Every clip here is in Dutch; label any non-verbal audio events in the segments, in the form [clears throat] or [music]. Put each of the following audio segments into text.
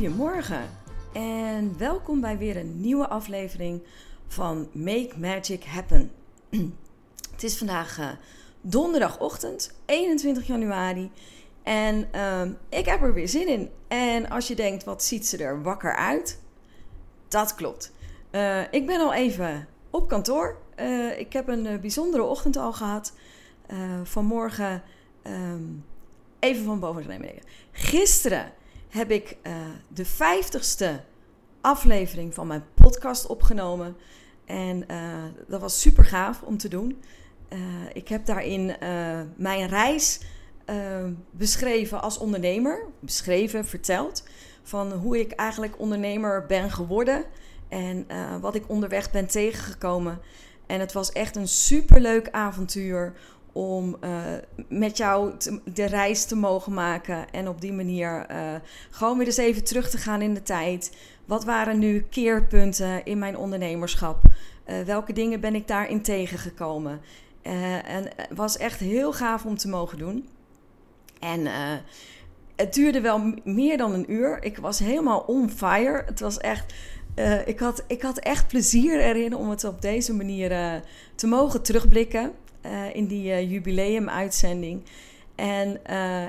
Goedemorgen en welkom bij weer een nieuwe aflevering van Make Magic Happen. [clears throat] Het is vandaag uh, donderdagochtend, 21 januari. En uh, ik heb er weer zin in. En als je denkt, wat ziet ze er wakker uit? Dat klopt. Uh, ik ben al even op kantoor. Uh, ik heb een bijzondere ochtend al gehad. vanmorgen um, even van boven naar beneden. Gisteren heb ik de vijftigste aflevering van mijn podcast opgenomen. En dat was super gaaf om te doen. ik heb daarin mijn reis beschreven als ondernemer. Beschreven, verteld. Van hoe ik eigenlijk ondernemer ben geworden. En uh, wat ik onderweg ben tegengekomen. En het was echt een superleuk avontuur om uh, met jou de reis te mogen maken. En op die manier uh, gewoon weer eens even terug te gaan in de tijd. Wat waren nu keerpunten in mijn ondernemerschap? welke dingen ben ik daarin tegengekomen? en het was echt heel gaaf om te mogen doen. En het duurde wel meer dan een uur. Ik was helemaal on fire. Het was echt ik, had, ik had echt plezier erin om het op deze manier te mogen terugblikken uh, in die jubileum-uitzending. En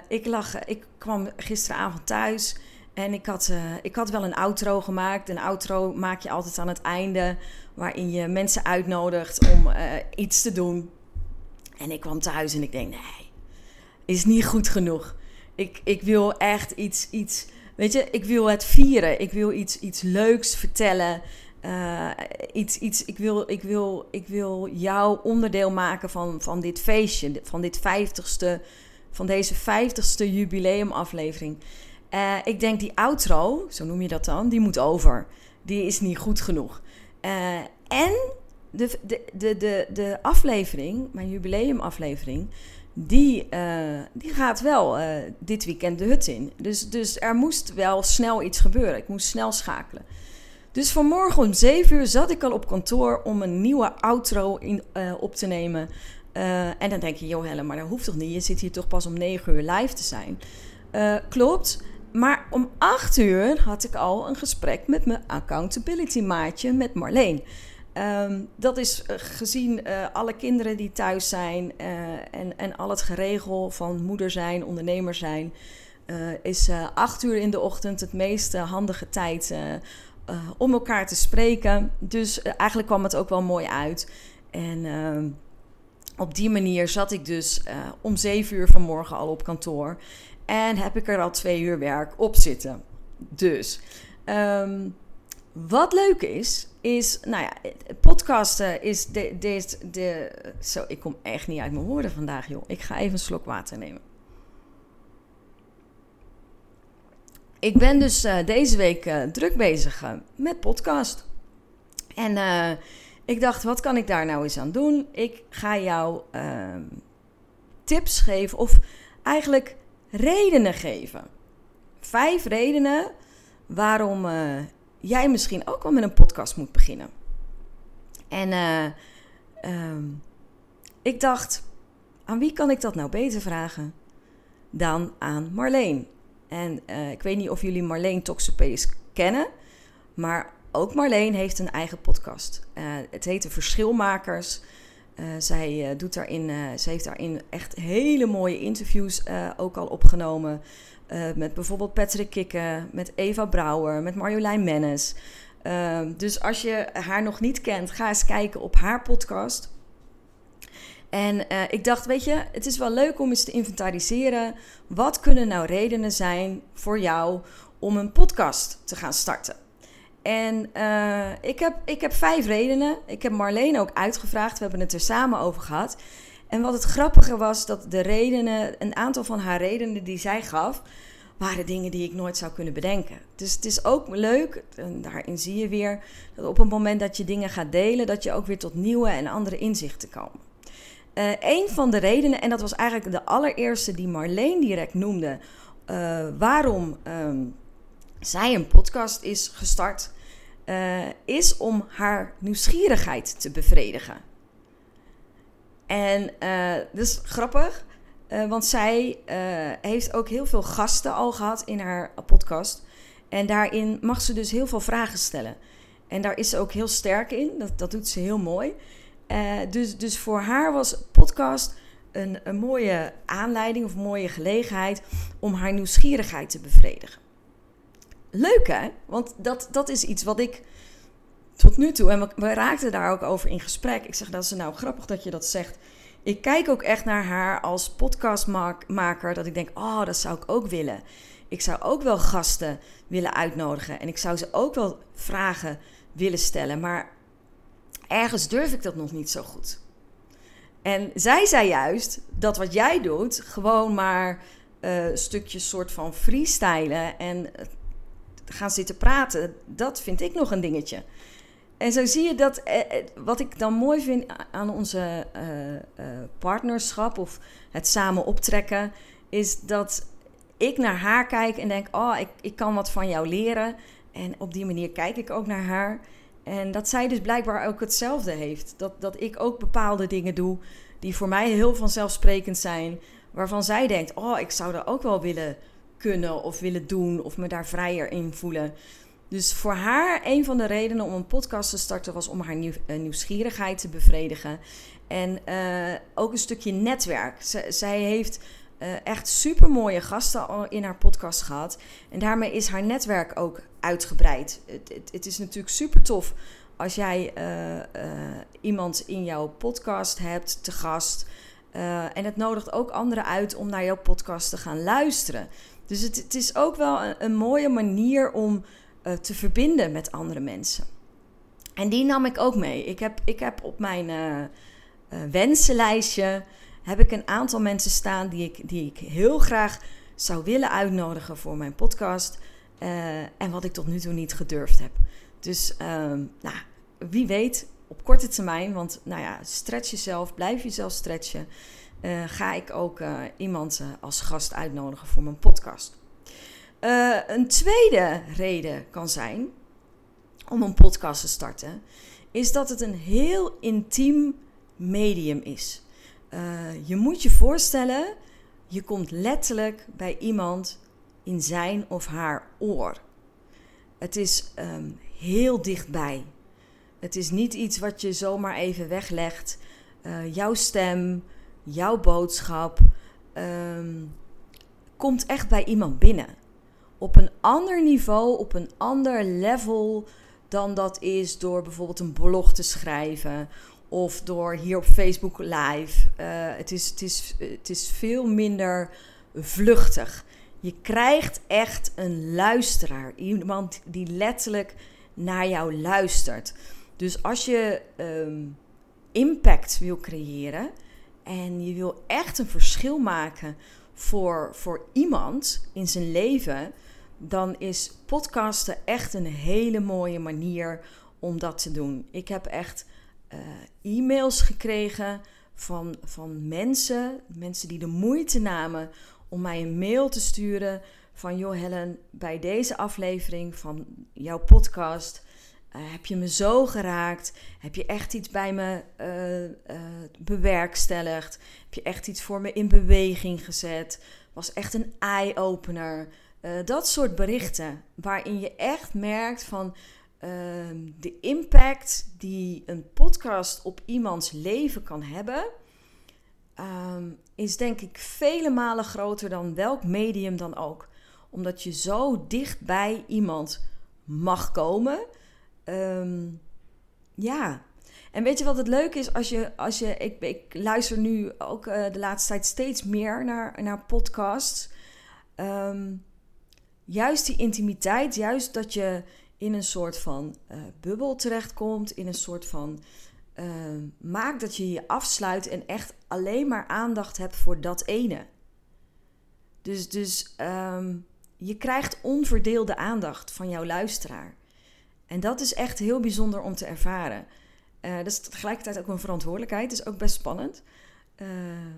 ik, lag, ik kwam gisteravond thuis en ik had, ik had wel een outro gemaakt. Een outro maak je altijd aan het einde, waarin je mensen uitnodigt om iets te doen. En ik kwam thuis en ik denk, nee, is niet goed genoeg. Ik, ik wil echt iets, iets Weet je, ik wil het vieren. Ik wil iets, iets leuks vertellen. Uh, iets, iets, ik, wil, ik, wil, ik wil jou onderdeel maken van, van dit feestje. Van dit vijftigste, van deze vijftigste jubileumaflevering. Uh, ik denk die outro, zo noem je dat dan, die moet over. Die is niet goed genoeg. Uh, en de, de, de, de, de aflevering, mijn jubileumaflevering, die, die gaat wel dit weekend de hut in. Dus, dus er moest wel snel iets gebeuren. Ik moest snel schakelen. Dus vanmorgen om 7 uur zat ik al op kantoor om een nieuwe outro in, uh, op te nemen. en dan denk je, joh Helen, maar dat hoeft toch niet? Je zit hier toch pas om 9 uur live te zijn. klopt. Maar om 8 uur had ik al een gesprek met mijn accountability maatje, met Marleen. Um, dat is gezien alle kinderen die thuis zijn en, en al het geregel van moeder zijn, ondernemer zijn, is acht uur in de ochtend het meest handige tijd om elkaar te spreken. Dus eigenlijk kwam het ook wel mooi uit. En ehm, op die manier zat ik dus om zeven uur vanmorgen al op kantoor en heb ik er al twee uur werk op zitten. Dus. Um, wat leuk is, is, nou ja, podcasten is de, de, Zo, ik kom echt niet uit mijn woorden vandaag, joh. Ik ga even een slok water nemen. Ik ben dus uh, deze week uh, druk bezig uh, met podcast. En ik dacht, wat kan ik daar nou eens aan doen? Ik ga jou ehm, tips geven, of eigenlijk redenen geven. Vijf redenen waarom jij misschien ook wel met een podcast moet beginnen. En um, ik dacht, aan wie kan ik dat nou beter vragen dan aan Marleen? En uh, ik weet niet of jullie Marleen Toxopees kennen, maar ook Marleen heeft een eigen podcast. Uh, het heet de Verschilmakers. Uh, zij, doet daarin, ze heeft daarin echt hele mooie interviews ook al opgenomen. Met bijvoorbeeld Patrick Kikken, met Eva Brouwer, met Marjolein Mennis. Dus als je haar nog niet kent, ga eens kijken op haar podcast. En uh, ik dacht, weet je, het is wel leuk om eens te inventariseren. Wat kunnen nou redenen zijn voor jou om een podcast te gaan starten? En uh, ik, heb, ik heb vijf redenen. Ik heb Marleen ook uitgevraagd. We hebben het er samen over gehad. En wat het grappige was, dat de redenen, een aantal van haar redenen die zij gaf, waren dingen die ik nooit zou kunnen bedenken. Dus het is ook leuk, daarin zie je weer, dat op het moment dat je dingen gaat delen, dat je ook weer tot nieuwe en andere inzichten komt. Uh, een van de redenen, en dat was eigenlijk de allereerste die Marleen direct noemde, uh, waarom um, zij een podcast is gestart, uh, is om haar nieuwsgierigheid te bevredigen. En dat is grappig, want zij heeft ook heel veel gasten al gehad in haar podcast. En daarin mag ze dus heel veel vragen stellen. En daar is ze ook heel sterk in, dat, dat doet ze heel mooi. Uh, dus, dus voor haar was podcast een, een mooie aanleiding of mooie gelegenheid om haar nieuwsgierigheid te bevredigen. Leuk hè? Want dat, dat is iets wat ik tot nu toe, en we, we raakten daar ook over in gesprek. Ik zeg, dat is nou grappig dat je dat zegt. Ik kijk ook echt naar haar als podcastmaker, dat ik denk, oh, dat zou ik ook willen. Ik zou ook wel gasten willen uitnodigen en ik zou ze ook wel vragen willen stellen. Maar ergens durf ik dat nog niet zo goed. En zij zei juist dat wat jij doet, gewoon maar uh, stukjes soort van freestylen en eh, gaan zitten praten, dat vind ik nog een dingetje. En zo zie je dat, eh, wat ik dan mooi vind aan onze partnerschap of het samen optrekken, is dat ik naar haar kijk en denk: Oh, ik, ik kan wat van jou leren. En op die manier kijk ik ook naar haar. En dat zij dus blijkbaar ook hetzelfde heeft. Dat, dat ik ook bepaalde dingen doe die voor mij heel vanzelfsprekend zijn. Waarvan zij denkt, oh, ik zou dat ook wel willen kunnen of willen doen of me daar vrijer in voelen. Dus voor haar een van de redenen om een podcast te starten was om haar nieuw, uh, nieuwsgierigheid te bevredigen. En uh, ook een stukje netwerk. Zij heeft uh, echt super mooie gasten in haar podcast gehad. En daarmee is haar netwerk ook uitgebreid. Het, het, is natuurlijk super tof als jij uh, uh, iemand in jouw podcast hebt te gast. en het nodigt ook anderen uit om naar jouw podcast te gaan luisteren. Dus het, het is ook wel een, een mooie manier om te verbinden met andere mensen. En die nam ik ook mee. Ik heb, ik heb op mijn wensenlijstje heb ik een aantal mensen staan die ik, die ik heel graag zou willen uitnodigen voor mijn podcast. Uh, en wat ik tot nu toe niet gedurfd heb. Dus uh, nou, wie weet, op korte termijn, want nou ja, stretch jezelf, blijf jezelf stretchen. Uh, ga ik ook uh, iemand als gast uitnodigen voor mijn podcast. een tweede reden kan zijn om een podcast te starten, is dat het een heel intiem medium is. Uh, je moet je voorstellen, je komt letterlijk bij iemand in zijn of haar oor. Het is um, heel dichtbij. Het is niet iets wat je zomaar even weglegt. Uh, jouw stem, jouw boodschap um, komt echt bij iemand binnen. Op een ander niveau, op een ander level dan dat is door bijvoorbeeld een blog te schrijven of door hier op Facebook live. Uh, het, is, het, is, het is veel minder vluchtig. Je krijgt echt een luisteraar. Iemand die letterlijk naar jou luistert. Dus als je um, impact wil creëren en je wil echt een verschil maken voor, voor iemand in zijn leven, dan is podcasten echt een hele mooie manier om dat te doen. Ik heb echt uh, e-mails gekregen van, van mensen, mensen die de moeite namen om mij een mail te sturen van joh Helen, bij deze aflevering van jouw podcast uh, heb je me zo geraakt, heb je echt iets bij me uh, bewerkstelligd, heb je echt iets voor me in beweging gezet, was echt een eye-opener. dat soort berichten waarin je echt merkt van Ehm, de impact die een podcast op iemands leven kan hebben, ehm, is denk ik vele malen groter dan welk medium dan ook. Omdat je zo dicht bij iemand mag komen. Ehm, ja. En weet je wat het leuke is? Als je, als je, ik, ik luister nu ook uh, de laatste tijd steeds meer naar, naar podcasts. juist die intimiteit, juist dat je in een soort van uh, bubbel terechtkomt, in een soort van maakt dat je je afsluit en echt alleen maar aandacht hebt voor dat ene. Dus, dus ehm, je krijgt onverdeelde aandacht van jouw luisteraar. En dat is echt heel bijzonder om te ervaren. Uh, dat is tegelijkertijd ook een verantwoordelijkheid. Is ook best spannend.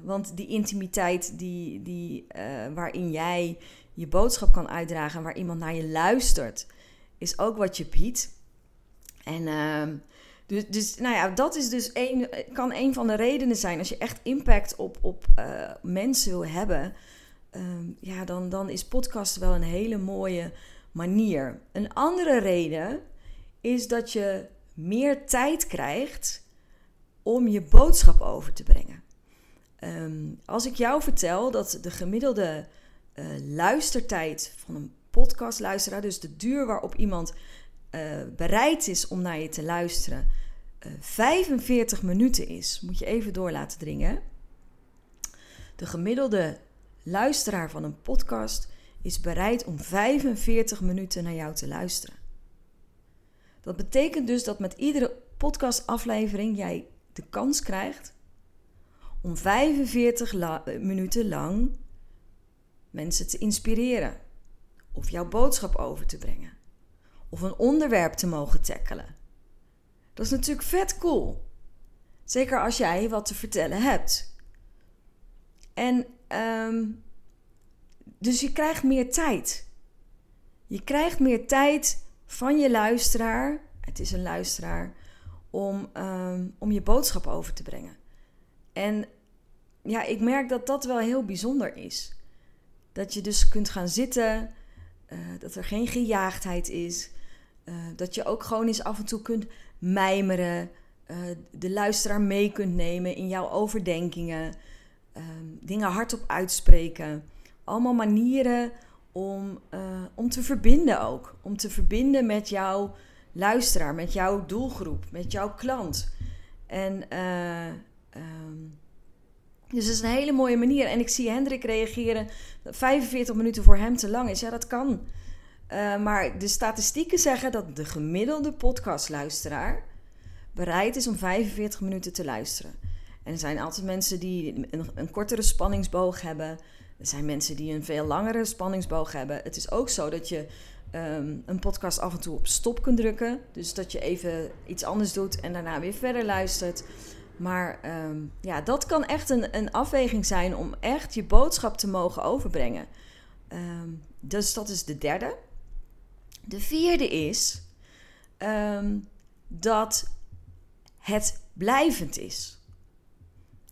Want die intimiteit die, die, waarin jij je boodschap kan uitdragen en waar iemand naar je luistert, is ook wat je biedt. En ehm, dus, dus nou ja, dat is dus een, kan een van de redenen zijn. Als je echt impact op, op mensen wil hebben, Ehm, ja, dan, dan is podcast wel een hele mooie manier. Een andere reden is dat je meer tijd krijgt om je boodschap over te brengen. Ehm, als ik jou vertel dat de gemiddelde uh, luistertijd van een podcastluisteraar, dus de duur waarop iemand uh, bereid is om naar je te luisteren, uh, eh, 45 minuten is, moet je even door laten dringen. De gemiddelde luisteraar van een podcast is bereid om 45 minuten naar jou te luisteren. Dat betekent dus dat met iedere podcastaflevering jij de kans krijgt om 45 minuten lang mensen te inspireren, of jouw boodschap over te brengen, of een onderwerp te mogen tackelen. Dat is natuurlijk vet cool. Zeker als jij wat te vertellen hebt. En Um, dus je krijgt meer tijd. Je krijgt meer tijd van je luisteraar. Het is een luisteraar. Om, um, om je boodschap over te brengen. En ja, ik merk dat dat wel heel bijzonder is. Dat je dus kunt gaan zitten. Uh, dat er geen gejaagdheid is. Uh, dat je ook gewoon eens af en toe kunt mijmeren. Uh, de luisteraar mee kunt nemen in jouw overdenkingen um, dingen hardop uitspreken. Allemaal manieren om, om te verbinden ook. Om te verbinden met jouw luisteraar, met jouw doelgroep, met jouw klant. En um, dus het is een hele mooie manier. En ik zie Hendrik reageren dat 45 minuten voor hem te lang is. Ja, dat kan. Uh, maar de statistieken zeggen dat de gemiddelde podcastluisteraar bereid is om 45 minuten te luisteren. En er zijn altijd mensen die een, kortere spanningsboog hebben. Er zijn mensen die een veel langere spanningsboog hebben. Het is ook zo dat je um, een podcast af en toe op stop kunt drukken. Dus dat je even iets anders doet en daarna weer verder luistert. Maar um, ja, dat kan echt een, een afweging zijn om echt je boodschap te mogen overbrengen. Um, dus dat is de derde. De vierde is dat het blijvend is.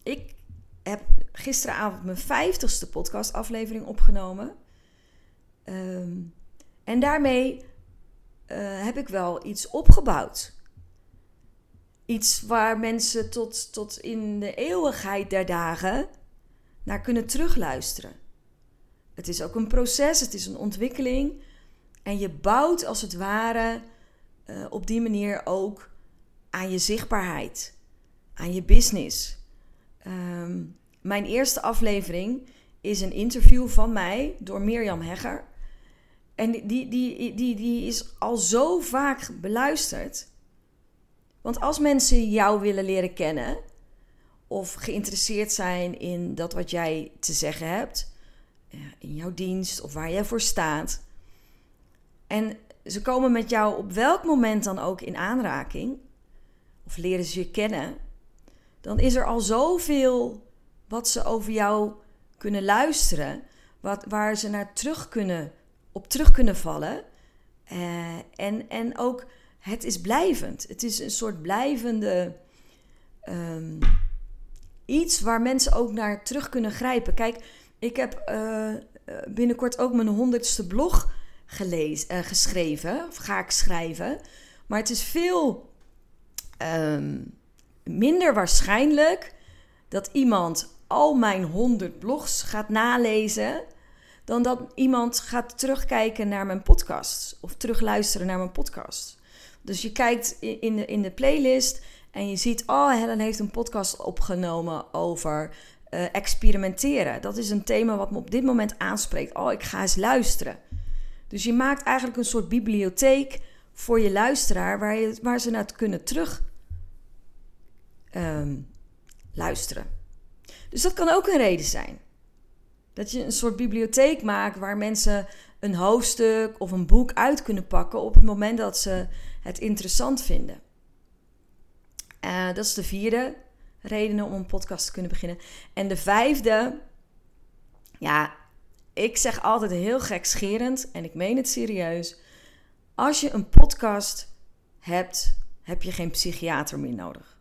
Ik heb gisteravond mijn vijftigste podcastaflevering opgenomen. Ehm, en daarmee eh, heb ik wel iets opgebouwd. Iets waar mensen tot, tot in de eeuwigheid der dagen naar kunnen terugluisteren. Het is ook een proces, het is een ontwikkeling. En je bouwt als het ware uh, op die manier ook aan je zichtbaarheid, aan je business. Um, mijn eerste aflevering is een interview van mij door Mirjam Hegger. En die, die, die, die, die is al zo vaak beluisterd. Want als mensen jou willen leren kennen of geïnteresseerd zijn in dat wat jij te zeggen hebt, in jouw dienst of waar jij voor staat, en ze komen met jou op welk moment dan ook in aanraking, of leren ze je kennen, dan is er al zoveel wat ze over jou kunnen luisteren, wat, waar ze naar terug kunnen, op terug kunnen vallen. Uh, en, en ook, het is blijvend. Het is een soort blijvende um, iets waar mensen ook naar terug kunnen grijpen. Kijk, ik heb uh, binnenkort ook mijn honderdste blog gelezen, uh, geschreven, of ga ik schrijven. Maar het is veel um, minder waarschijnlijk dat iemand al mijn 100 blogs gaat nalezen dan dat iemand gaat terugkijken naar mijn podcast of terugluisteren naar mijn podcast. Dus je kijkt in de, in de playlist en je ziet, oh, Helen heeft een podcast opgenomen over uh, experimenteren. Dat is een thema wat me op dit moment aanspreekt. Oh, ik ga eens luisteren. Dus je maakt eigenlijk een soort bibliotheek voor je luisteraar waar, je, waar ze naar kunnen terug ehm, luisteren. Dus dat kan ook een reden zijn. Dat je een soort bibliotheek maakt waar mensen een hoofdstuk of een boek uit kunnen pakken op het moment dat ze het interessant vinden. Uh, dat is de vierde reden om een podcast te kunnen beginnen. En de vijfde, ja, ik zeg altijd heel gekscherend en ik meen het serieus. Als je een podcast hebt, heb je geen psychiater meer nodig.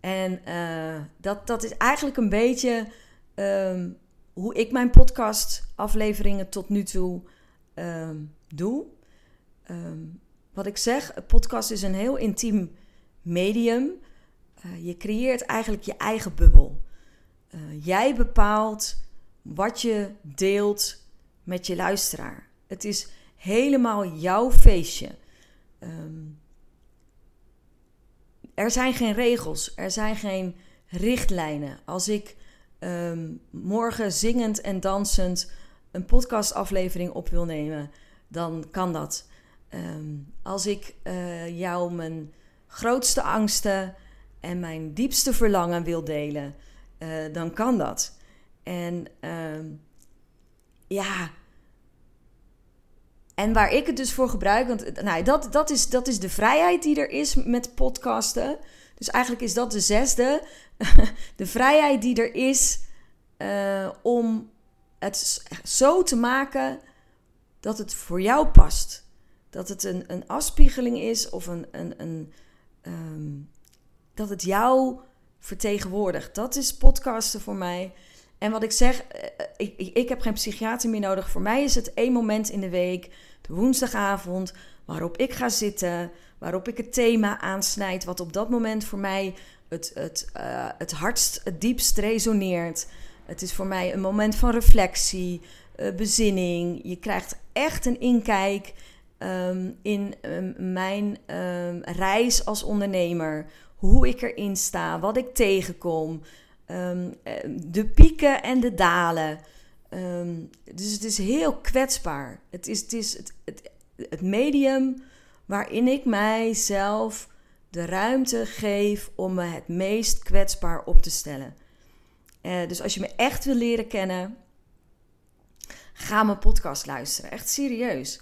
En uh, dat, dat is eigenlijk een beetje um, hoe ik mijn podcast-afleveringen tot nu toe um, doe. Um, wat ik zeg, een podcast is een heel intiem medium. Uh, je creëert eigenlijk je eigen bubbel. Uh, jij bepaalt wat je deelt met je luisteraar. Het is helemaal jouw feestje. Um, er zijn geen regels, er zijn geen richtlijnen. Als ik um, morgen zingend en dansend een podcastaflevering op wil nemen, dan kan dat. Um, als ik uh, jou mijn grootste angsten en mijn diepste verlangen wil delen, uh, dan kan dat. En um, ja. En waar ik het dus voor gebruik, want nou, dat, dat, is, dat is de vrijheid die er is met podcasten. Dus eigenlijk is dat de zesde. [laughs] de vrijheid die er is om het zo te maken dat het voor jou past. Dat het een, een afspiegeling is of een, een, een um, dat het jou vertegenwoordigt. Dat is podcasten voor mij. En wat ik zeg, eh, ik, ik, ik, heb geen psychiater meer nodig. Voor mij is het één moment in de week, de woensdagavond, waarop ik ga zitten, waarop ik het thema aansnijd, wat op dat moment voor mij het, het, uh, het hardst, het diepst resoneert. Het is voor mij een moment van reflectie, bezinning. Je krijgt echt een inkijk um, in um, mijn um, reis als ondernemer. Hoe ik erin sta, wat ik tegenkom. de pieken en de dalen. dus het is heel kwetsbaar. Het is, het, is het, het, medium waarin ik mijzelf de ruimte geef om me het meest kwetsbaar op te stellen. Uh, dus als je me echt wil leren kennen, ga mijn podcast luisteren. Echt serieus.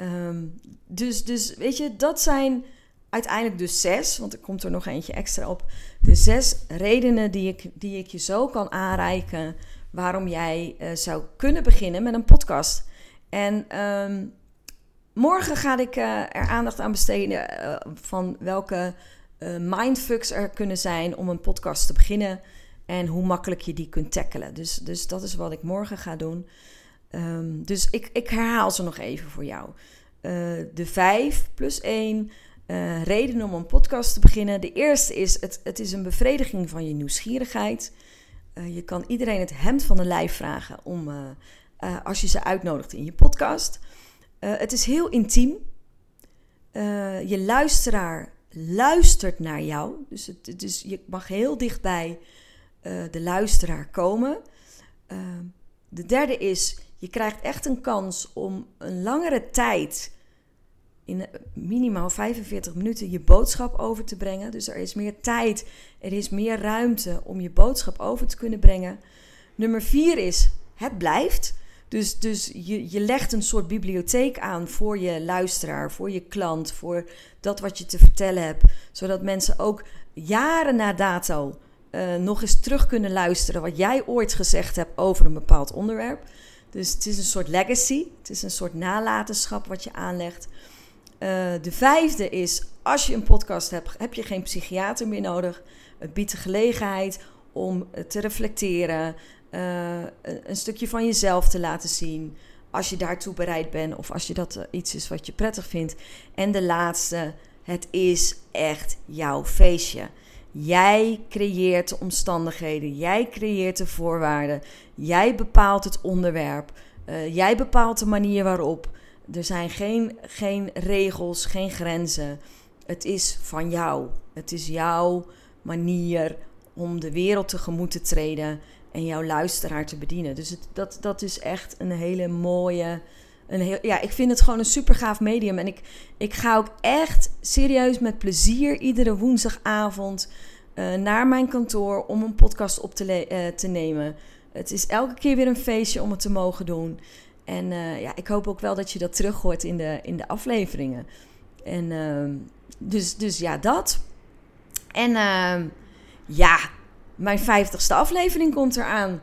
Um, dus, dus weet je, dat zijn uiteindelijk dus zes, want er komt er nog eentje extra op. De zes redenen die ik, die ik je zo kan aanreiken waarom jij uh, zou kunnen beginnen met een podcast. En um, morgen ga ik uh, er aandacht aan besteden uh, van welke mindfucks er kunnen zijn om een podcast te beginnen en hoe makkelijk je die kunt tackelen. Dus, dus dat is wat ik morgen ga doen. Um, dus ik, ik herhaal ze nog even voor jou. Uh, de vijf plus één uh, redenen om een podcast te beginnen. De eerste is, het, het is een bevrediging van je nieuwsgierigheid. Uh, je kan iedereen het hemd van de lijf vragen om, als je ze uitnodigt in je podcast. het is heel intiem. je luisteraar luistert naar jou. Dus, het, je mag heel dichtbij de luisteraar komen. de derde is, je krijgt echt een kans om een langere tijd, in minimaal 45 minuten, je boodschap over te brengen. Dus er is meer tijd, er is meer ruimte om je boodschap over te kunnen brengen. Nummer vier is, het blijft. Dus, dus je, je legt een soort bibliotheek aan voor je luisteraar, voor je klant, voor dat wat je te vertellen hebt. Zodat mensen ook jaren na dato uh, nog eens terug kunnen luisteren wat jij ooit gezegd hebt over een bepaald onderwerp. Dus het is een soort legacy. Het is een soort nalatenschap wat je aanlegt. Uh, de vijfde is, als je een podcast hebt, heb je geen psychiater meer nodig. Het biedt de gelegenheid om te reflecteren, uh, een stukje van jezelf te laten zien. Als je daartoe bereid bent of als je dat iets is wat je prettig vindt. En de laatste, het is echt jouw feestje. Jij creëert de omstandigheden, jij creëert de voorwaarden, jij bepaalt het onderwerp, uh, jij bepaalt de manier waarop. Er zijn geen, geen regels, geen grenzen. Het is van jou. Het is jouw manier om de wereld tegemoet te treden en jouw luisteraar te bedienen. Dus dat, dat is echt een hele mooie. Ja, ik vind het gewoon een super gaaf medium. En ik, ik ga ook echt serieus met plezier iedere woensdagavond eh, naar mijn kantoor om een podcast op te, uh, te nemen. Het is elke keer weer een feestje om het te mogen doen. En uh, ja, ik hoop ook wel dat je dat terug hoort in de, in de afleveringen. En ehm, dus, dus ja, dat. En ehm, ja, mijn vijftigste aflevering komt eraan.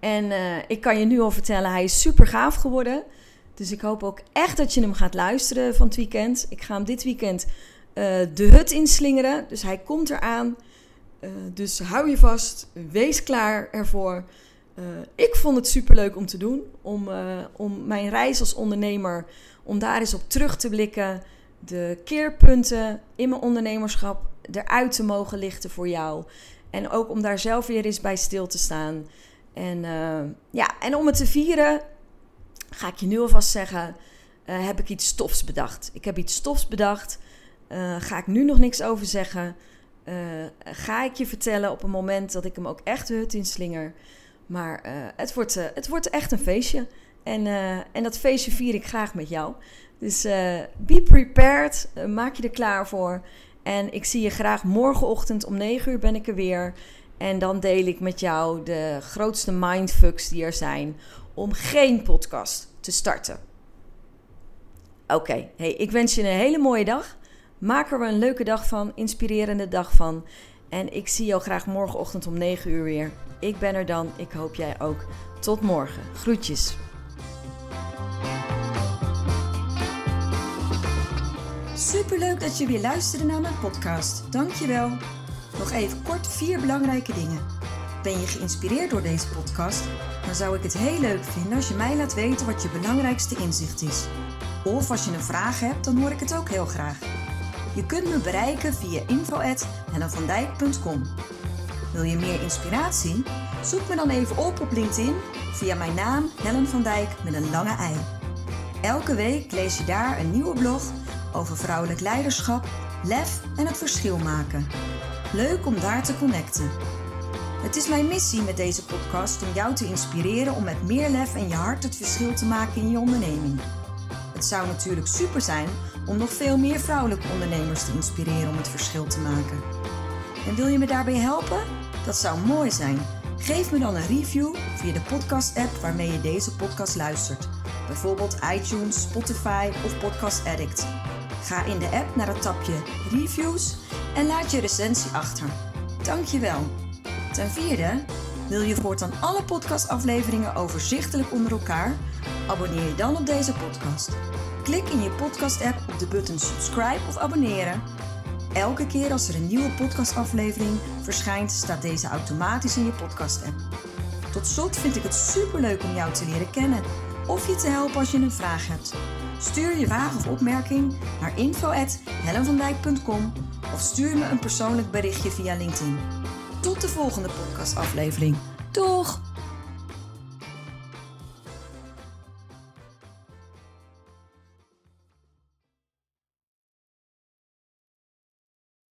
En ik kan je nu al vertellen, hij is super gaaf geworden. Dus ik hoop ook echt dat je hem gaat luisteren van het weekend. Ik ga hem dit weekend de hut inslingeren. Dus hij komt eraan. Uh, dus hou je vast, wees klaar ervoor. Uh, ik vond het superleuk om te doen, om, om mijn reis als ondernemer, om daar eens op terug te blikken. De keerpunten in mijn ondernemerschap eruit te mogen lichten voor jou. En ook om daar zelf weer eens bij stil te staan. En, ja, en om het te vieren, ga ik je nu alvast zeggen, heb ik iets stofs bedacht. Ik heb iets stofs bedacht, ga ik nu nog niks over zeggen. Uh, ga ik je vertellen op een moment dat ik hem ook echt de hut inslinger. Maar het, wordt, het wordt echt een feestje. En, en dat feestje vier ik graag met jou. Dus be prepared. maak je er klaar voor. En ik zie je graag morgenochtend om 9 uur ben ik er weer. En dan deel ik met jou de grootste mindfucks die er zijn om geen podcast te starten. Oké, hey, ik wens je een hele mooie dag. Maak er een leuke dag van, inspirerende dag van. En ik zie jou graag morgenochtend om 9 uur weer. Ik ben er dan, ik hoop jij ook. Tot morgen. Groetjes. Superleuk dat je weer luisterde naar mijn podcast. Dankjewel. Nog even kort vier belangrijke dingen. Ben je geïnspireerd door deze podcast? Dan zou ik het heel leuk vinden als je mij laat weten wat je belangrijkste inzicht is. Of als je een vraag hebt, dan hoor ik het ook heel graag. Je kunt me bereiken via info.hellenvandijk.com. Wil je meer inspiratie? Zoek me dan even op op LinkedIn via mijn naam Helen van Dijk met een lange ei. Elke week lees je daar een nieuwe blog over vrouwelijk leiderschap, lef en het verschil maken. Leuk om daar te connecten. Het is mijn missie met deze podcast om jou te inspireren om met meer lef en je hart het verschil te maken in je onderneming. Het zou natuurlijk super zijn om nog veel meer vrouwelijke ondernemers te inspireren om het verschil te maken. En wil je me daarbij helpen? Dat zou mooi zijn. Geef me dan een review via de podcast-app waarmee je deze podcast luistert. Bijvoorbeeld iTunes, Spotify of Podcast Addict. Ga in de app naar het tapje Reviews en laat je recensie achter. Dankjewel. Ten vierde, wil je voortaan alle podcastafleveringen overzichtelijk onder elkaar? Abonneer je dan op deze podcast. Klik in je podcast-app op de button subscribe of abonneren. Elke keer als er een nieuwe podcastaflevering verschijnt, staat deze automatisch in je podcast-app. Tot slot vind ik het superleuk om jou te leren kennen of je te helpen als je een vraag hebt. Stuur je vraag of opmerking naar info@hellenvandijk.com of stuur me een persoonlijk berichtje via LinkedIn. Tot de volgende podcastaflevering. Doeg!